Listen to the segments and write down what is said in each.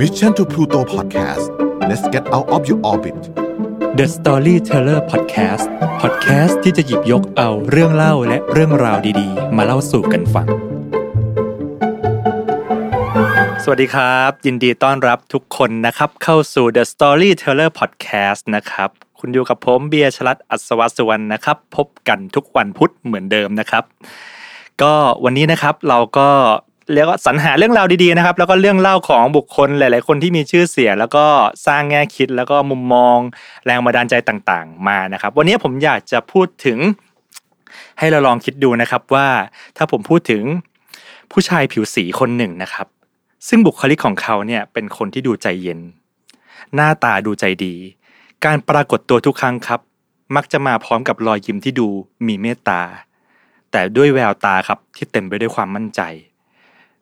Mission to Pluto Podcast let's get out of your orbit The Storyteller Podcast Podcast ที่จะหยิบยกเอาเรื่องเล่าและเรื่องราวดีๆ มาเล่าสู่กันฟัง สวัสดีครับ ยินดีต้อนรับทุกคนนะครับ เข้าสู่ The Storyteller Podcast นะครับ คุณอยู่กับผมเบียร์ชลัดอัศวสุวรรณนะครับ พบกันทุกวันพุธเหมือนเดิมนะครับ ก็วันนี้นะครับเราก็ เรียกว่าสรรหาเรื่องราวดีๆนะครับ แล้วก็เรื่องเล่าของบุคคลหลาย ๆ คนที่มีชื่อเสียงแล้วก็สร้างแง่คิดแล้วก็มุมมองแรงบันดาลใจต่างๆ มานะครับ วันนี้ผมอยากจะพูดถึง ให้เราลองคิดดูนะครับว่าถ้าผมพูดถึงผู้ชายผิวสีคนหนึ่งนะครับ ซึ่งบุคลิกของเขาเนี่ยเป็นคนที่ดูใจเย็น หน้าตาดูใจดี การปรากฏตัวทุกครั้งครับ มักจะมาพร้อมกับรอยยิ้มที่ดูมีเมตตา แต่ด้วยแววตาครับที่เต็มไปด้วยความมั่นใจ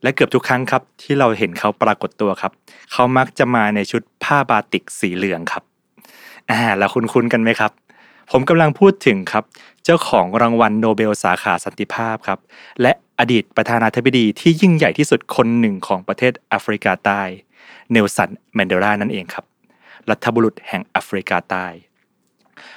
และเกือบทุกครั้งครับ ที่เราเห็นเขาปรากฏตัวครับ เขามักจะมาในชุดผ้าบาติกสีเหลืองครับอ่าแล้วคุณคุ้นๆกันไหมครับ ผมกำลังพูดถึงครับ เจ้าของรางวัลโนเบลสาขาสันติภาพครับ และอดีตประธานาธิบดีที่ยิ่งใหญ่ที่สุดคนหนึ่งของประเทศแอฟริกาใต้ เนลสันแมนเดลานั่นเองครับ รัฐบุรุษแห่งแอฟริกาใต้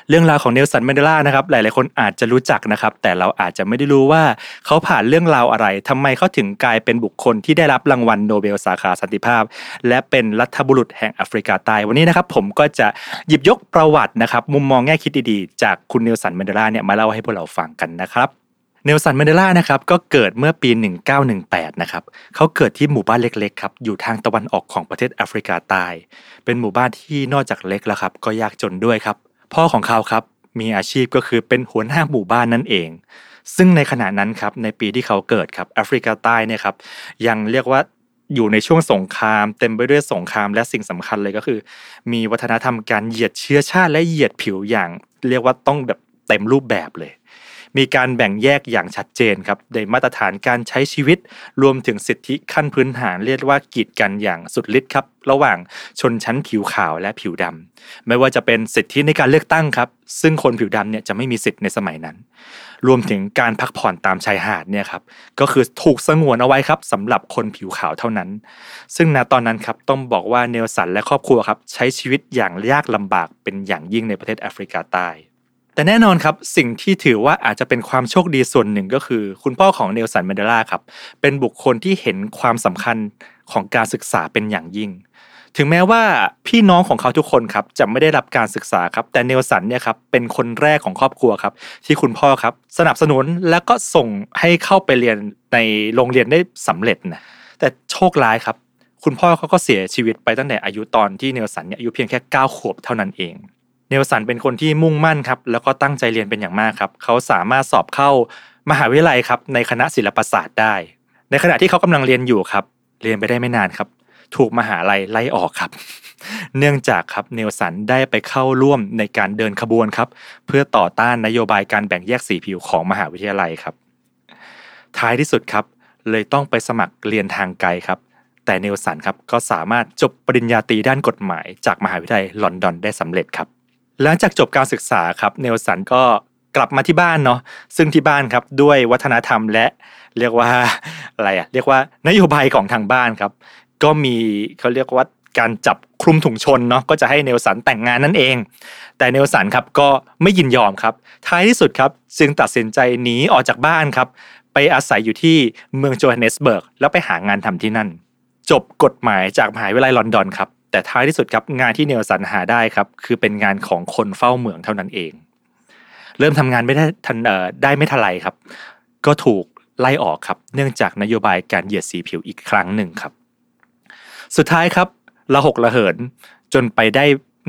เรื่องราวของเนลสันแมนเดลานะครับหลายๆคนอาจจะรู้จักนะครับแต่เราอาจจะไม่ได้รู้ว่าเขาผ่านเรื่องราวอะไรทำไมเขาถึงกลายเป็นบุคคลที่ได้รับรางวัลโนเบลสาขาสันติภาพ และเป็นรัฐบุรุษแห่งแอฟริกาใต้วันนี้นะครับผมก็จะหยิบยกประวัตินะครับมุมมองแง่คิดดีๆ จากคุณเนลสันแมนเดลาเนี่ยมาเล่าให้พวกเราฟังกันนะครับเนลสันแมนเดลานะครับก็เกิดเมื่อปี 1918 นะครับเขาเกิดที่หมู่บ้านเล็กๆครับอยู่ทางตะวันออกของประเทศแอฟริกาใต้เป็นหมู่บ้านที่นอกจากเล็กแล้วครับก็ยากจนด้วยครับ พ่อของเขาครับมีอาชีพก็คือเป็นหัวหน้าหมู่บ้านนั่นเอง ซึ่งในขณะนั้นครับในปีที่เขาเกิดครับแอฟริกาใต้เนี่ยครับยังเรียกว่าอยู่ในช่วงสงคราม เต็มไปด้วยสงครามและสิ่งสำคัญเลยก็คือ มีวัฒนธรรมการเหยียดเชื้อชาติและเหยียดผิวอย่าง เรียกว่าต้องแบบเต็มรูปแบบเลย มีการแบ่งแยกอย่างชัดเจนครับในมาตรฐานการใช้ชีวิต รวมถึงสิทธิขั้นพื้นฐานเรียกว่ากีดกันอย่างสุดฤทธิ์ครับระหว่างชนชั้นผิวขาวและผิวดำไม่ว่าจะเป็นสิทธิในการเลือกตั้งครับ ซึ่งคนผิวดำเนี่ยจะไม่มีสิทธิ์ในสมัยนั้น รวมถึงการพักผ่อนตามชายหาดเนี่ยครับก็คือถูกสงวนเอาไว้ครับสำหรับคนผิวขาวเท่านั้น ซึ่งณตอนนั้นครับต้องบอกว่าเนลสันและครอบครัวครับใช้ชีวิตอย่างยากลำบากเป็นอย่างยิ่งในประเทศแอฟริกาใต้ แต่แน่นอนครับสิ่งที่ถือว่าอาจจะเป็นความโชคดีส่วนหนึ่งก็คือ คุณพ่อของเนลสันแมนเดลาครับเป็นบุคคลที่เห็นความสำคัญของการศึกษาเป็นอย่างยิ่ง ถึงแม้ว่าพี่น้องของเขาทุกคนครับจะไม่ได้รับการศึกษาครับ แต่เนลสันเนี่ยครับเป็นคนแรกของครอบครัวครับ ที่คุณพ่อครับ สนับสนุนแล้วก็ส่งให้เข้าไปเรียนในโรงเรียนได้สำเร็จนะแต่โชคร้ายครับ คุณพ่อเขาก็เสียชีวิตไปตั้งแต่อายุตอนที่เนลสันเนี่ยอายุเพียงแค่9ขวบเท่านั้นเอง เนลสันเป็นคนที่มุ่งมั่นครับแล้วก็ตั้งใจเรียนเป็นอย่างมากครับเขาสามารถสอบเข้ามหาวิทยาลัยครับในคณะศิลปศาสตร์ได้ ในขณะที่เขากำลังเรียนอยู่ครับ เรียนไปได้ไม่นานครับ ถูกมหาลัยไล่ออกครับ เนื่องจากครับเนลสันได้ไปเข้าร่วมในการเดินขบวนครับ เพื่อต่อต้านนโยบายการแบ่งแยกสีผิวของมหาวิทยาลัยครับ ท้ายที่สุดครับ เลยต้องไปสมัครเรียนทางไกลครับแต่เนลสันครับก็สามารถจบปริญญาตรีด้านกฎหมายจากมหาวิทยาลัยลอนดอนได้สำเร็จครับ หลังจากจบการศึกษาครับเนลสันก็กลับมาที่บ้านเนาะซึ่งที่บ้านครับด้วยวัฒนธรรมและเรียกว่าอะไรอะเรียกว่านโยบายของทางบ้านครับ ก็มีเขาเรียกว่าการจับคลุมถุงชนเนาะก็จะให้เนลสันแต่งงานนั่นเอง แต่เนลสันครับก็ไม่ยินยอมครับ ท้ายที่สุดครับจึงตัดสินใจหนีออกจากบ้านครับ ไปอาศัยอยู่ที่เมืองโจฮันเนสเบิร์กแล้วไปหางานทำที่นั่น จบกฎหมายจากมหาวิทยาลัยลอนดอนครับ แต่ท้ายที่สุดครับงานที่เนลสันหาได้ครับคือเป็นงานของคนเฝ้าเมืองเท่านั้นเอง เริ่มทำงานไม่ได้ทันเอ่อได้ไม่ทันไรครับ ก็ถูกไล่ออกครับ เนื่องจากนโยบายการเหยียดสีผิวอีกครั้งหนึ่งครับ สุดท้ายครับระหกระเหินจนไปได้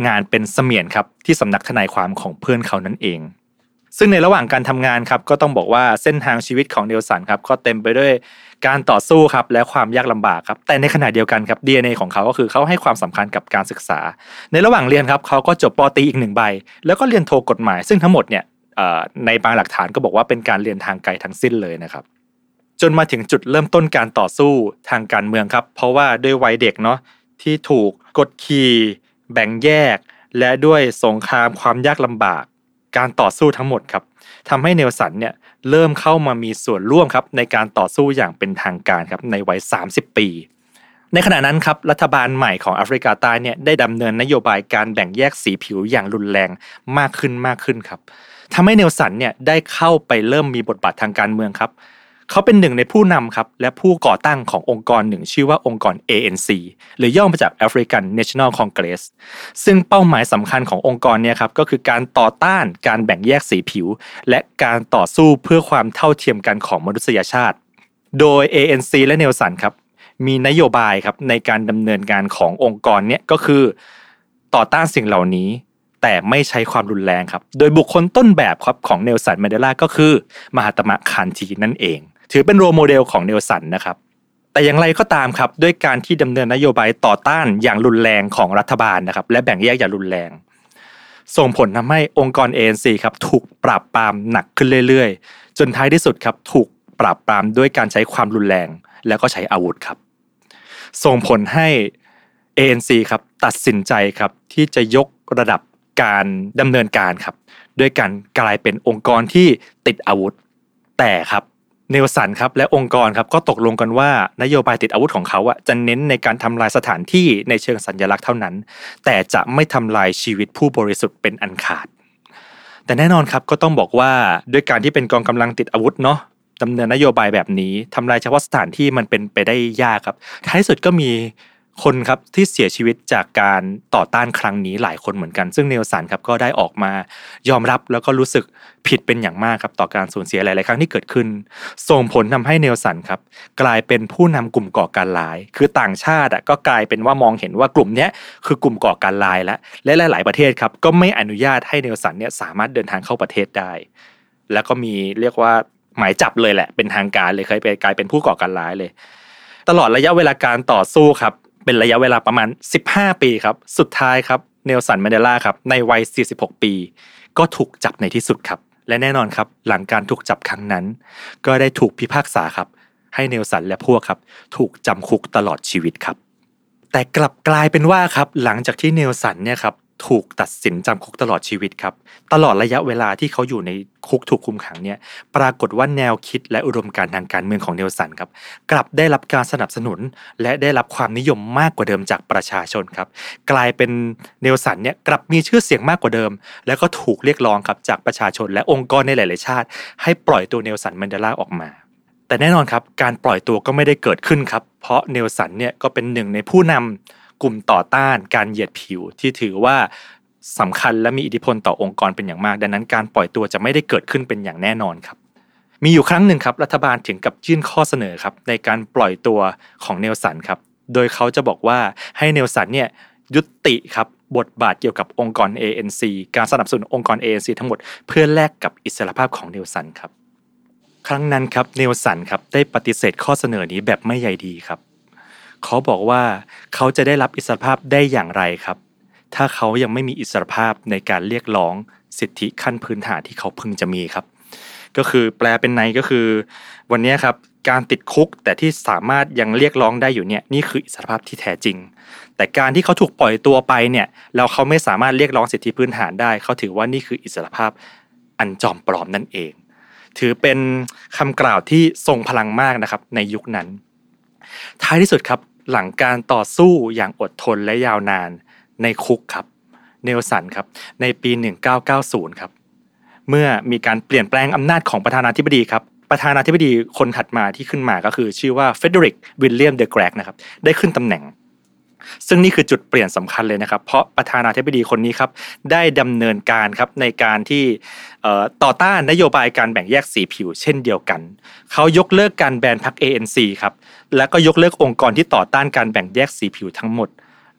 งานเป็นเสมียนครับที่สำนักทนายความของเพื่อนเขานั่นเอง ซึ่งในระหว่างการทำงานครับก็ต้องบอกว่าเส้นทางชีวิตของเดลสันครับก็เต็มไปด้วย การต่อสู้ครับและความยากลำบากครับแต่ในขณะเดียวกันครับ DNA ของเขาก็คือเขาให้ความสำคัญกับการศึกษา ในระหว่างเรียนครับเขาก็จบปอตีอีกหนึ่งใบ แล้วก็เรียนโทกฎหมาย ซึ่งทั้งหมดเนี่ยในบางหลักฐานก็บอกว่าเป็นการเรียนทางไกลทั้งสิ้นเลยนะครับจนมาถึงจุดเริ่มต้นการต่อสู้ทางการเมืองครับ เพราะว่าด้วยวัยเด็กเนาะที่ถูกกดขี่แบ่งแยก และด้วยสงครามความยากลำบาก การต่อสู้ทั้งหมดครับทำให้เนลสันเนี่ย เริ่มเข้ามามีส่วนร่วมครับในการต่อสู้อย่างเป็นทางการครับในวัย 30 ปี ในขณะนั้นครับรัฐบาลใหม่ของแอฟริกาใต้เนี่ยได้ดำเนินนโยบายการแบ่งแยกสีผิวอย่างรุนแรงมากขึ้นมากขึ้นครับทำให้เนลสันเนี่ยได้เข้าไปเริ่มมีบทบาททางการเมืองครับ เขาเป็นหนึ่งในผู้นำครับ และผู้ก่อตั้งขององค์กรหนึ่งชื่อว่าองค์กร ANC หรือย่อมาจาก African National Congress ซึ่งเป้าหมายสำคัญขององค์กรเนี่ยครับก็คือการต่อต้านการแบ่งแยกสีผิว และการต่อสู้เพื่อความเท่าเทียมกันของมนุษยชาติ โดย ANC และเนลสันครับมีนโยบายครับในการดำเนินการขององค์กรเนี่ยก็คือต่อต้านสิ่งเหล่านี้แต่ไม่ใช้ความรุนแรงครับ โดยบุคคลต้นแบบครับของเนลสันแมนเดลาก็คือ มหาตมะคานทีนั่นเอง ถือเป็น role model ของเนลสันนะครับแต่อย่างไรก็ตามครับด้วยการที่ดำเนินนโยบายต่อต้านอย่างรุนแรงของรัฐบาลนะครับและแบ่งแยกอย่างรุนแรง ส่งผลทำให้องค์กร ANC ครับถูกปราบปรามหนักขึ้นเรื่อยๆ จนท้ายที่สุดครับถูกปราบปรามด้วยการใช้ความรุนแรง แล้วก็ใช้อาวุธครับ ส่งผลให้ ANC ครับตัดสินใจครับที่จะยกระดับการดำเนินการครับ ด้วยการกลายเป็นองค์กรที่ติดอาวุธ แต่ครับ เนลสันครับและองค์กรครับก็ตกลงกันว่านโยบายติดอาวุธของเขาอะจะเน้นในการทำลายสถานที่ในเชิงสัญลักษณ์เท่านั้น แต่จะไม่ทำลายชีวิตผู้บริสุทธิ์เป็นอันขาด แต่แน่นอนครับก็ต้องบอกว่าด้วยการที่เป็นกองกำลังติดอาวุธเนาะดำเนินนโยบายแบบนี้ทำลายเฉพาะสถานที่มันเป็นไปได้ยากครับ ท้ายสุดก็มี คนครับที่เสียชีวิตจากการต่อต้านครั้งนี้หลายคนเหมือนกัน ซึ่งเนลสันครับก็ได้ออกมายอมรับแล้วก็รู้สึกผิดเป็นอย่างมากครับต่อการสูญเสียหลาย ๆ ครั้งที่เกิดขึ้น ส่งผลทำให้เนลสันครับกลายเป็นผู้นำกลุ่มก่อการร้าย คือต่างชาติก็กลายเป็นว่ามองเห็นว่ากลุ่มนี้คือกลุ่มก่อการร้ายแล้วและหลาย ๆ ประเทศครับก็ไม่อนุญาตให้เนลสันเนี่ยสามารถเดินทางเข้าประเทศได้ แล้วก็มีเรียกว่าหมายจับเลยแหละเป็นทางการเลยเคยไปกลายเป็นผู้ก่อการร้ายเลย ตลอดระยะเวลาการต่อสู้ครับ เป็นระยะเวลาประมาณ 15 ปีครับ สุดท้ายครับเนลสันแมนเดลาครับในวัย 46 ปี ก็ถูกจับในที่สุดครับ และแน่นอนครับ หลังการถูกจับครั้งนั้น ก็ได้ถูกพิพากษาครับ ให้เนลสันและพวกครับ ถูกจำคุกตลอดชีวิตครับ แต่กลับกลายเป็นว่าครับ หลังจากที่เนลสันเนี่ยครับ ถูกตัดสินจำคุกตลอดชีวิตครับ ตลอดระยะเวลาที่เขาอยู่ในคุกถูกคุมขังเนี่ย ปรากฏว่าแนวคิดและอุดมการณ์ทางการเมืองของเนลสันครับ กลับได้รับการสนับสนุน และได้รับความนิยมมากกว่าเดิมจากประชาชนครับ กลายเป็นเนลสันเนี่ยกลับมีชื่อเสียงมากกว่าเดิม แล้วก็ถูกเรียกร้องครับจากประชาชนและองค์กรในหลาย ๆ ชาติ ให้ปล่อยตัวเนลสันแมนเดลาออกมาแต่แน่นอนครับการปล่อยตัวก็ไม่ได้เกิดขึ้นครับ เพราะเนลสันเนี่ยก็เป็นหนึ่งในผู้นำ กลุ่มต่อต้านการเหยียดผิวที่ถือว่าสำคัญและมีอิทธิพลต่อองค์กรเป็นอย่างมาก ดังนั้นการปล่อยตัวจะไม่ได้เกิดขึ้นเป็นอย่างแน่นอนครับ มีอยู่ครั้งหนึ่งครับรัฐบาลถึงกับยื่นข้อเสนอครับในการปล่อยตัวของเนลสันครับโดยเขาจะบอกว่าให้เนลสันเนี่ยยุติครับบทบาทเกี่ยวกับองค์กร ANC การสนับสนุนองค์กร ANC ทั้งหมดเพื่อแลกกับอิสรภาพของเนลสันครับ ครั้งนั้นครับเนลสันครับได้ปฏิเสธข้อเสนอนี้แบบไม่ใยดีครับ เขาบอกว่าเขาจะได้รับอิสรภาพได้อย่างไรครับ ถ้าเขายังไม่มีอิสรภาพในการเรียกร้องสิทธิขั้นพื้นฐานที่เขาพึงจะมีครับ ก็คือแปลเป็นในก็คือ วันนี้ครับการติดคุกแต่ที่สามารถยังเรียกร้องได้อยู่เนี่ยนี่คืออิสรภาพที่แท้จริง แต่การที่เขาถูกปล่อยตัวไปเนี่ยแล้วเขาไม่สามารถเรียกร้องสิทธิพื้นฐานได้ เขาถือว่านี่คืออิสรภาพอันจอมปลอมนั่นเอง ถือเป็นคำกล่าวที่ทรงพลังมากนะครับในยุคนั้น ท้ายที่สุดครับ หลังการต่อสู้อย่างอดทนและยาวนานในคุกครับ เนลสันครับ ในปี 1990 ครับ เมื่อมีการเปลี่ยนแปลงอำนาจของประธานาธิบดีครับ ประธานาธิบดีคนถัดมาที่ขึ้นมาก็คือ ชื่อว่าเฟเดริกวิลเลียมเดอะแคลร์กนะครับ ได้ขึ้นตำแหน่ง ซึ่งนี่คือจุดเปลี่ยนสำคัญเลยนะครับ เพราะประธานาธิบดีคนนี้ครับได้ดำเนินการครับในการที่ต่อต้านนโยบายการแบ่งแยกสีผิว เช่นเดียวกัน เขายกเลิกการแบนพรรค ANC ครับและก็ยกเลิกองค์กรที่ต่อต้านการแบ่งแยกสีผิวทั้งหมด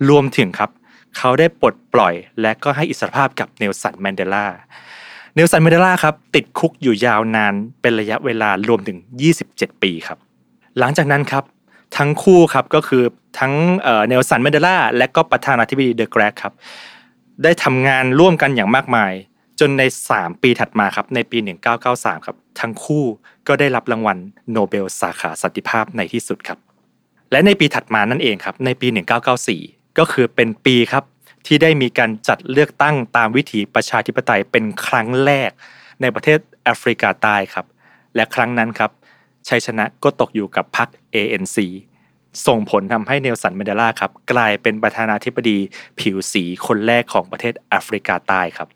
รวมถึงครับ เขาได้ปลดปล่อย และก็ให้อิสรภาพกับเนลสันแมนเดลาเนลสันแมนเดลาครับติดคุกอยู่ยาวนานเป็นระยะเวลารวมถึง 27 ปีครับหลังจากนั้นครับ ทั้งคู่ครับก็คือทั้งเนลสันแมนเดลาและก็ประธานาธิบดีเดอะแคลร์กครับได้ทำงานร่วมกันอย่างมากมาย จนใน 3 ปีถัดมาครับในปี 1993 ครับ ทั้งคู่ก็ได้รับรางวัลโนเบลสาขาสันติภาพในที่สุดครับ และในปีถัดมานั่นเองครับในปี 1994 ก็คือเป็นปีครับที่ได้มีการจัดเลือกตั้งตามวิถีประชาธิปไตยเป็นครั้งแรกในประเทศแอฟริกาใต้ครับ และครั้งนั้นครับชัยชนะก็ตกอยู่กับพรรค ANC ส่งผลทำให้เนลสันแมนเดลาครับกลายเป็นประธานาธิบดีผิวสีคนแรกของประเทศแอฟริกาใต้ครับ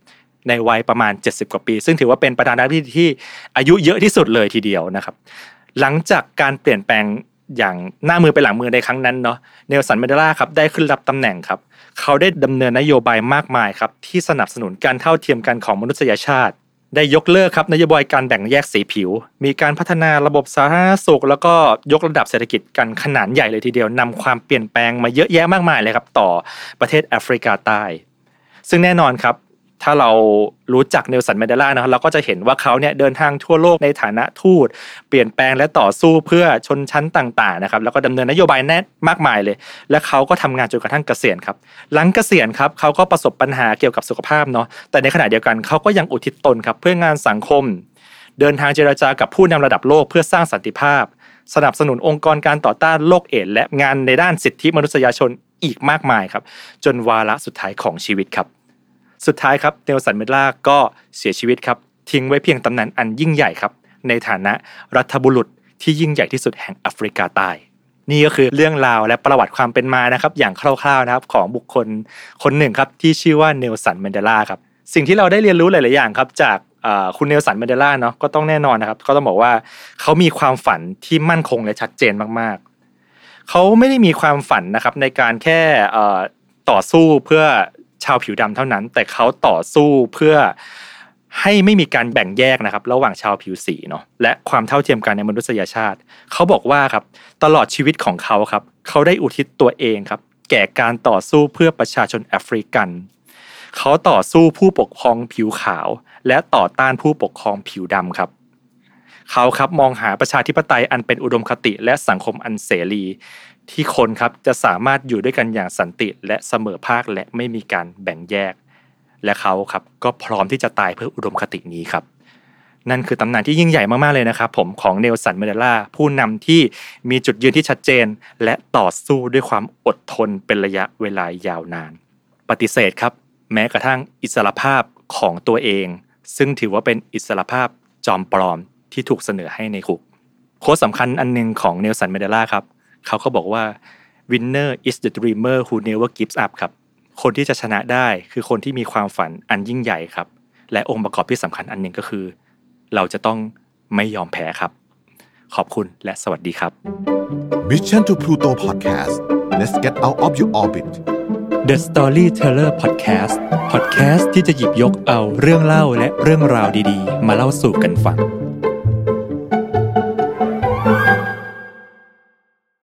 ในวัยประมาณ 70 กว่าปี ซึ่งถือว่าเป็นประธานาธิบดีที่อายุเยอะที่สุดเลยทีเดียวนะครับ หลังจากการเปลี่ยนแปลงอย่างหน้ามือไปหลังมือในครั้งนั้นเนาะเนลสันแมนเดลาครับได้ขึ้นรับตำแหน่งครับ เขาได้ดำเนินนโยบายมากมายครับที่สนับสนุนการเท่าเทียมกันของมนุษยชาติ ได้ยกเลิกครับนโยบายการแบ่งแยกสีผิว มีการพัฒนาระบบสาธารณสุข แล้วก็ยกระดับเศรษฐกิจกันขนาดใหญ่เลยทีเดียวนำความเปลี่ยนแปลงมาเยอะแยะมากมายเลยครับต่อประเทศแอฟริกาใต้ ซึ่งแน่นอนครับ ถ้าเรารู้จักเนลสันแมนเดลานะครับเราก็จะเห็นว่าเขาเนี่ยเดินทางทั่วโลกในฐานะทูต เปลี่ยนแปลงและต่อสู้เพื่อชนชั้นต่างๆนะครับแล้วก็ดำเนินนโยบายแน่มากมายเลย และเขาก็ทำงานจนกระทั่งเกษียณครับหลังเกษียณครับเขาก็ประสบปัญหาเกี่ยวกับสุขภาพเนาะแต่ในขณะเดียวกันเขาก็ยังอุทิศตนครับเพื่องานสังคม เดินทางเจรจากับผู้นำระดับโลกเพื่อสร้างสันติภาพ สนับสนุนองค์กรการต่อต้านโรคเอดและงานในด้านสิทธิมนุษยชนอีกมากมายครับ จนวาระสุดท้ายของชีวิตครับ สุดท้ายครับเนลสันเมดล่าก็เสียชีวิตครับ ทิ้งไว้เพียงตำแหน่งอันยิ่งใหญ่ครับ ในฐานะรัฐบุรุษที่ยิ่งใหญ่ที่สุดแห่งแอฟริกาใต้ นี่ก็คือเรื่องราวและประวัติความเป็นมานะครับ อย่างคร่าวๆนะครับของบุคคลคนหนึ่งครับที่ชื่อว่าเนลสันแมนเดลาครับสิ่งที่เราได้เรียนรู้หลายๆอย่างครับจากคุณเนลสันแมนเดลาเนาะก็ต้องแน่นอนนะครับก็ต้องบอกว่าเขามีความฝันที่มั่นคงและชัดเจนมากๆเขาไม่ได้มีความฝันนะครับในการแค่ต่อสู้เพื่อ ชาวผิวดำเท่านั้น แต่เขาต่อสู้เพื่อให้ไม่มีการแบ่งแยกนะครับ ระหว่างชาวผิวสีเนาะและความเท่าเทียมกันในมนุษยชาติ เขาบอกว่าครับตลอดชีวิตของเขาครับ เขาได้อุทิศตัวเองครับ แก่การต่อสู้เพื่อประชาชนแอฟริกัน เขาต่อสู้ผู้ปกครองผิวขาว และต่อต้านผู้ปกครองผิวดำครับ เขาครับมองหาประชาธิปไตยอันเป็นอุดมคติและสังคมอันเสรี ที่คนครับจะสามารถอยู่ด้วยกันอย่างสันติและเสมอภาคและไม่มีการแบ่งแยก และเขาครับก็พร้อมที่จะตายเพื่ออุดมคตินี้ครับ นั่นคือตำนานที่ยิ่งใหญ่มากๆเลยนะครับ ผมของเนลสันเมเดล่าผู้นำที่มีจุดยืนที่ชัดเจน และต่อสู้ด้วยความอดทนเป็นระยะเวลายาวนาน ปฏิเสธครับ แม้กระทั่งอิสรภาพของตัวเอง ซึ่งถือว่าเป็นอิสรภาพจอมปลอมที่ถูกเสนอให้ในคุกโค้ดสำคัญอันหนึ่งของเนลสันเมเดล่าครับ เขาก็บอกว่า winner is the dreamer who never gives up ครับ คนที่จะชนะได้คือคนที่มีความฝันอันยิ่งใหญ่ครับ และองค์ประกอบที่สำคัญอันหนึ่งก็คือ เราจะต้องไม่ยอมแพ้ครับ ขอบคุณและสวัสดีครับ Mission to Pluto Podcast let's get out of your orbit The Storyteller Podcast Podcast ที่จะหยิบยกเอาเรื่องเล่าและเรื่องราวดีๆ มาเล่าสู่กันฟัง